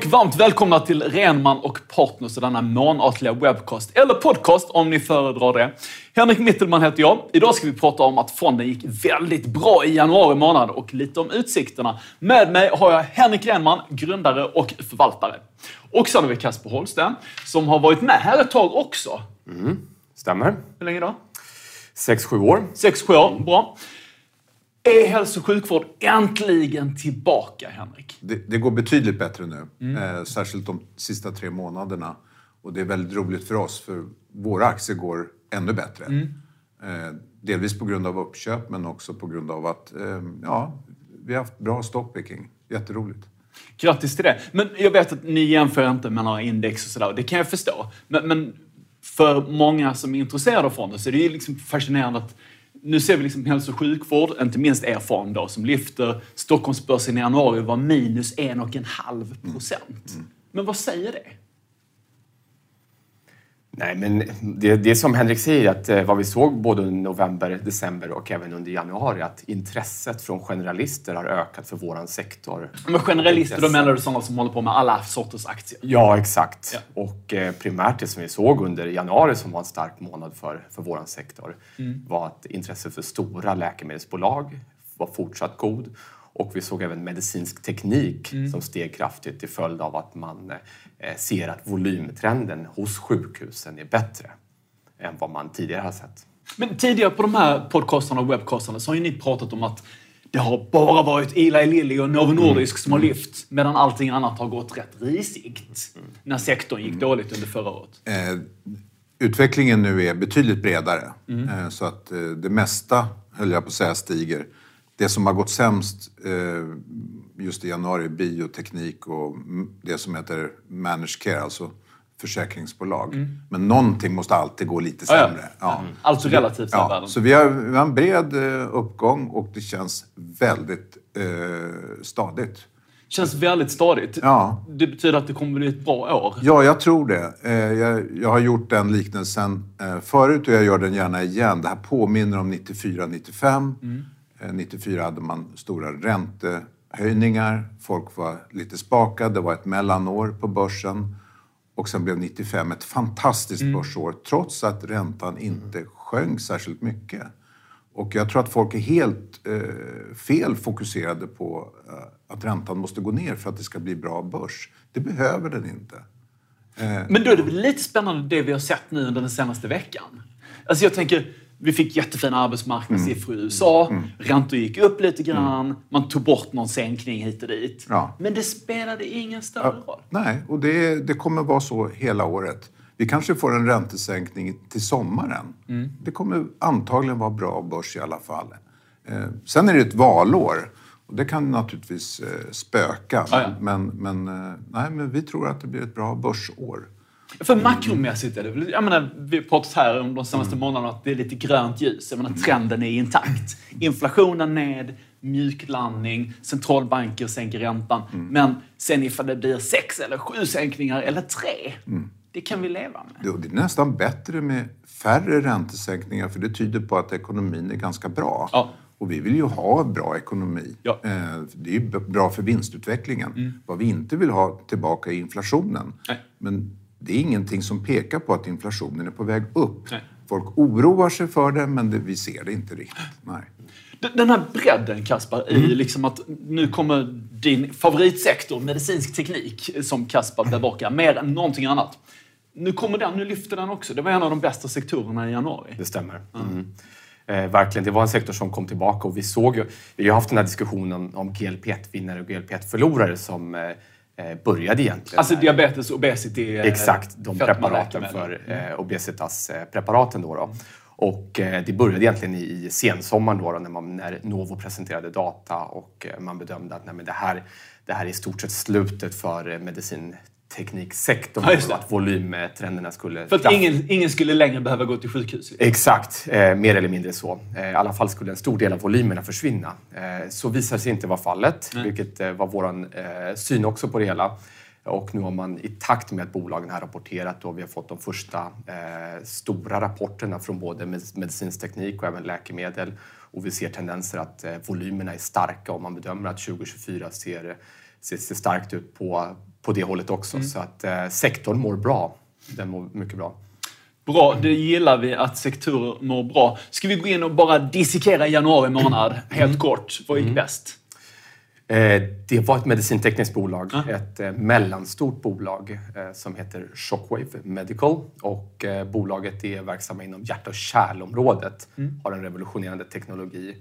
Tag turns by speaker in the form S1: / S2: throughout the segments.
S1: och varmt välkomna till Renman och Partners och denna månatliga webcast, eller podcast om ni föredrar det. Henrik Mittelman heter jag. Idag ska vi prata om att fonden gick väldigt bra i januari månad och lite om utsikterna. Med mig har jag Henrik Renman, grundare och förvaltare. Och sen har vi Kasper Holsten, som har varit med här ett tag också.
S2: Mm, stämmer.
S1: Hur länge då?
S2: Sex, sju år.
S1: Sex, sju år. Bra. Är hälso och sjukvård äntligen tillbaka, Henrik?
S3: Det, det går betydligt bättre nu, mm. eh, särskilt de sista tre månaderna. Och det är väldigt roligt för oss, för våra aktier går ännu bättre. Mm. Eh, delvis på grund av uppköp, men också på grund av att eh, ja, vi har haft bra stockpicking. Jätteroligt.
S1: Grattis till det. Men jag vet att ni jämför inte med några index och sådär. Det kan jag förstå. Men, men för många som är intresserade av fonden så är det ju liksom fascinerande att nu ser vi liksom hälso och sjukvård, inte minst er fond då, som lyfter. Stockholmsbörsen i januari var minus en och en halv procent. Mm. Men vad säger det?
S2: Nej, men det, det som Henrik säger, att eh, vad vi såg både under november, december och även under januari, att intresset från generalister har ökat för våran sektor.
S1: Men generalister, då menar du sådana som håller på med alla sorters aktier?
S2: Ja, exakt. Ja. Och eh, primärt det som vi såg under januari, som var en stark månad för, för våran sektor, mm. var att intresset för stora läkemedelsbolag var fortsatt god och vi såg även medicinsk teknik mm. som steg kraftigt till följd av att man eh, ser att volymtrenden hos sjukhusen är bättre än vad man tidigare har sett.
S1: Men tidigare på de här podcastarna och webbcastarna så har ju ni pratat om att det har bara varit Eli Lilly och Novo Nordisk mm. som har mm. lyft medan allting annat har gått rätt risigt mm. när sektorn gick mm. dåligt under förra året. Eh,
S3: utvecklingen nu är betydligt bredare mm. eh, så att eh, det mesta, höll jag på att säga, stiger. Det som har gått sämst eh, just i januari är bioteknik och det som heter managed care, alltså försäkringsbolag. Mm. Men någonting måste alltid gå lite sämre. Ja,
S1: ja. Mm. Alltså relativt
S3: ja, världen. Så vi har, vi har en bred eh, uppgång och det känns väldigt eh, stadigt.
S1: Känns väldigt stadigt.
S3: Ja.
S1: Det betyder att det kommer bli ett bra år?
S3: Ja, jag tror det. Eh, jag, jag har gjort den liknelsen förut och jag gör den gärna igen. Det här påminner om 94-95. Mm. 94 eh, hade man stora räntehöjningar, folk var lite spakade, det var ett mellanår på börsen. Och sen blev 95 ett fantastiskt mm. börsår trots att räntan inte sjönk särskilt mycket. Och jag tror att folk är helt eh, fel fokuserade på eh, att räntan måste gå ner för att det ska bli bra börs. Det behöver den inte.
S1: Eh, Men då är det väl lite spännande det vi har sett nu under den senaste veckan? Alltså jag tänker, vi fick jättefina arbetsmarknadssiffror mm. i USA. Mm. Räntor gick upp lite grann. Mm. Man tog bort någon sänkning hit och dit. Ja. Men det spelade ingen större ja, roll.
S3: Nej, och det, det kommer vara så hela året. Vi kanske får en räntesänkning till sommaren. Mm. Det kommer antagligen vara bra börs i alla fall. Eh, sen är det ett valår. Och det kan naturligtvis eh, spöka. Ah, ja. Men, men, eh, nej, men vi tror att det blir ett bra börsår.
S1: För makromässigt är det väl, jag menar, vi har pratat här om de senaste mm. månaderna att det är lite grönt ljus. Jag menar, trenden är intakt. Inflationen ned, mjuklandning, centralbanker sänker räntan. Mm. Men sen ifall det blir sex eller sju sänkningar eller tre, mm. det kan vi leva med.
S3: Det är nästan bättre med färre räntesänkningar för det tyder på att ekonomin är ganska bra. Ja. Och vi vill ju ha bra ekonomi. Ja. Eh, det är ju bra för vinstutvecklingen. Mm. Vad vi inte vill ha tillbaka är inflationen. Nej. Men det är ingenting som pekar på att inflationen är på väg upp. Nej. Folk oroar sig för det, men det, vi ser det inte riktigt. Nej.
S1: Den här bredden, Kaspar, mm. i liksom att nu kommer din favoritsektor, medicinsk teknik, som Kaspar bevakar, mer än någonting annat. Nu kommer den, nu lyfter den också. Det var en av de bästa sektorerna i januari.
S2: Det stämmer. Mm. Eh, verkligen, det var en sektor som kom tillbaka och vi såg ju, vi har haft den här diskussionen om GLP-1-vinnare och GLP-1-förlorare som Eh, började egentligen.
S1: Alltså diabetes, obesity?
S2: Eh, Exakt, de preparaten för eh, obesitas-preparaten. Då, då. Och eh, det började egentligen i sensommaren då, då, när, man, när Novo presenterade data och eh, man bedömde att nej, det, här, det här är i stort sett slutet för medicin tekniksektorn ja, att volymtrenderna skulle...
S1: För att ingen, ingen skulle längre behöva gå till sjukhus?
S2: Exakt, eh, mer eller mindre så. Eh, I alla fall skulle en stor del av volymerna försvinna. Eh, så visade sig inte vara fallet, Nej. vilket eh, var vår eh, syn också på det hela. Och nu har man i takt med att bolagen har rapporterat och vi har fått de första eh, stora rapporterna från både medicinsk teknik och även läkemedel. Och vi ser tendenser att volymerna är starka och man bedömer att 2024 ser, ser, ser starkt ut på på det hållet också. Så att eh, sektorn mår bra. Den mår mycket bra.
S1: Bra, det gillar vi att sektorer mår bra. Ska vi gå in och bara dissekera januari månad helt kort? Vad gick bäst?
S2: Eh, Det var ett medicintekniskt bolag, ett eh, mellanstort bolag eh, som heter Shockwave Medical. Och bolaget är verksamma inom hjärt och kärlområdet. Har en revolutionerande teknologi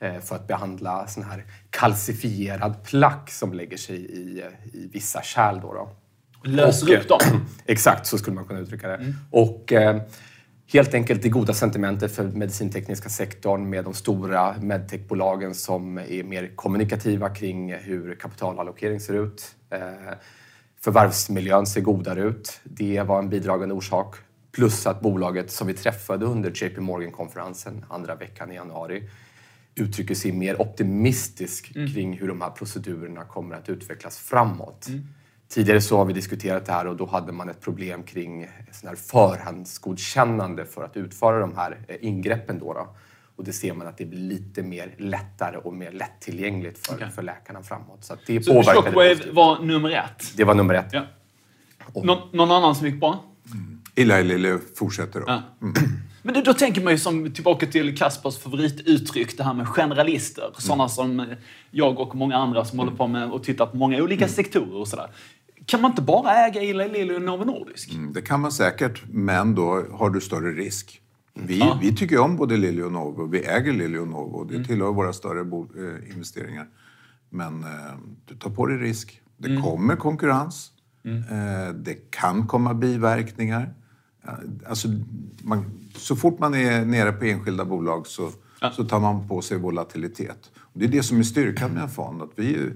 S2: för att behandla sån här kalcifierad plack som lägger sig i, i vissa kärl. Då då.
S1: Löser upp dem.
S2: Exakt, så skulle man kunna uttrycka det. Och eh, helt enkelt det goda sentimentet för medicintekniska sektorn med de stora medtechbolagen som är mer kommunikativa kring hur kapitalallokering ser ut. Eh, förvärvsmiljön ser godare ut. Det var en bidragande orsak. Plus att bolaget som vi träffade under JP Morgan-konferensen andra veckan i januari uttrycker sig mer optimistisk kring hur de här procedurerna kommer att utvecklas framåt. Tidigare så har vi diskuterat det här och då hade man ett problem kring sån här förhandsgodkännande för att utföra de här eh, ingreppen. Då, då. Och det ser man att det blir lite mer lättare och mer lättillgängligt för,
S1: Okej.
S2: för läkarna framåt. Så att det
S1: Så Shockwave
S2: positivt.
S1: var nummer ett.
S2: Det var nummer ett.
S1: Ja. Nå någon annan som gick bra?
S3: Eli Lilly fortsätter då.
S1: Ja. Men då, tänker man ju som tillbaka till Kaspers favorituttryck, det här med generalister. Sådana som jag och många andra som håller på med och tittar på många olika sektorer och sådär. Kan man inte bara äga Eli Lilly och Novo Nordisk?
S3: Mm, Det kan man säkert, men då har du större risk. Vi, vi tycker om både Lilly och Novo. Vi äger Lilly och Novo. Det tillhör våra större eh, investeringar. Men eh, du tar på dig risk. Det kommer konkurrens. Eh, det kan komma biverkningar. Ja, Alltså, man, så fort man är nere på enskilda bolag så, så tar man på sig volatilitet. Och det är det som är styrkan med en fond. Att vi,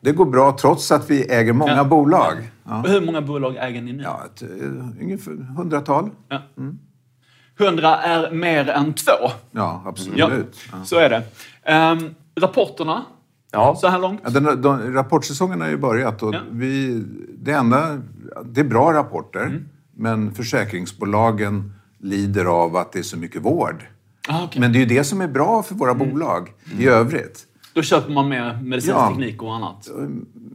S3: det går bra trots att vi äger många
S1: Ja.
S3: bolag. Ja.
S1: Och Hur många bolag äger ni nu?
S3: Ja, ett, eh, ungefär hundratal.
S1: Ja. 100 är mer än två.
S3: Ja, absolut.
S1: Ja,
S3: Ja.
S1: så är det. Ehm, rapporterna,
S2: Ja.
S1: så här långt?
S3: Ja, den, de, rapportsäsongen har ju börjat och
S1: Ja.
S3: vi, det enda, det är bra rapporter,
S1: Mm.
S3: Men försäkringsbolagen lider av att det är så mycket vård.
S1: Ah, okej.
S3: Men det är ju det som är bra för våra
S1: Mm.
S3: bolag i övrigt.
S1: Då köper man mer medicinsk
S3: Ja.
S1: teknik och annat.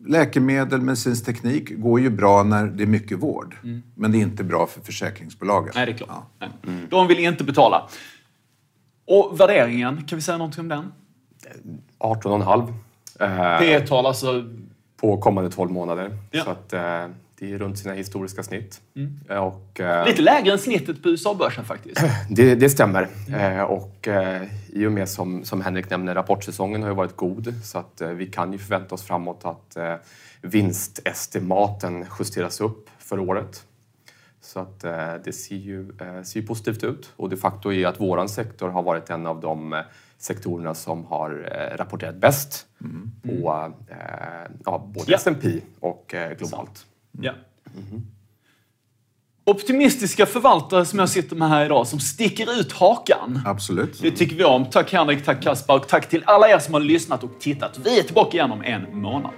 S3: Läkemedel, medicinsk teknik går ju bra när det är mycket vård. Men det är inte bra för försäkringsbolagen.
S1: Mm. Nej, det är klart.
S3: Ja.
S1: Nej. De vill inte betala. Och värderingen, kan vi säga någonting om den?
S2: 18,5 eh,
S1: P tal alltså...
S2: på kommande 12 månader.
S1: Ja.
S2: Så att, eh, det är runt sina historiska snitt. Eh, Och, eh,
S1: Lite lägre än snittet på USA-börsen faktiskt.
S2: Det, det stämmer. Eh, och i och med som, som Henrik nämner, rapportsäsongen har ju varit god. Så att vi kan ju förvänta oss framåt att vinstestimaten justeras upp för året. Så att det ser ju, ser ju positivt ut. Och de facto är att våran sektor har varit en av de sektorerna som har rapporterat bäst på eh, ja, både
S1: Ja.
S2: S&P och globalt.
S1: Ja. Optimistiska förvaltare som jag sitter med här idag, som sticker ut hakan.
S3: Absolut.
S1: Det tycker vi om. Tack Henrik, tack Kaspar och tack till alla er som har lyssnat och tittat. Vi är tillbaka igen om en månad.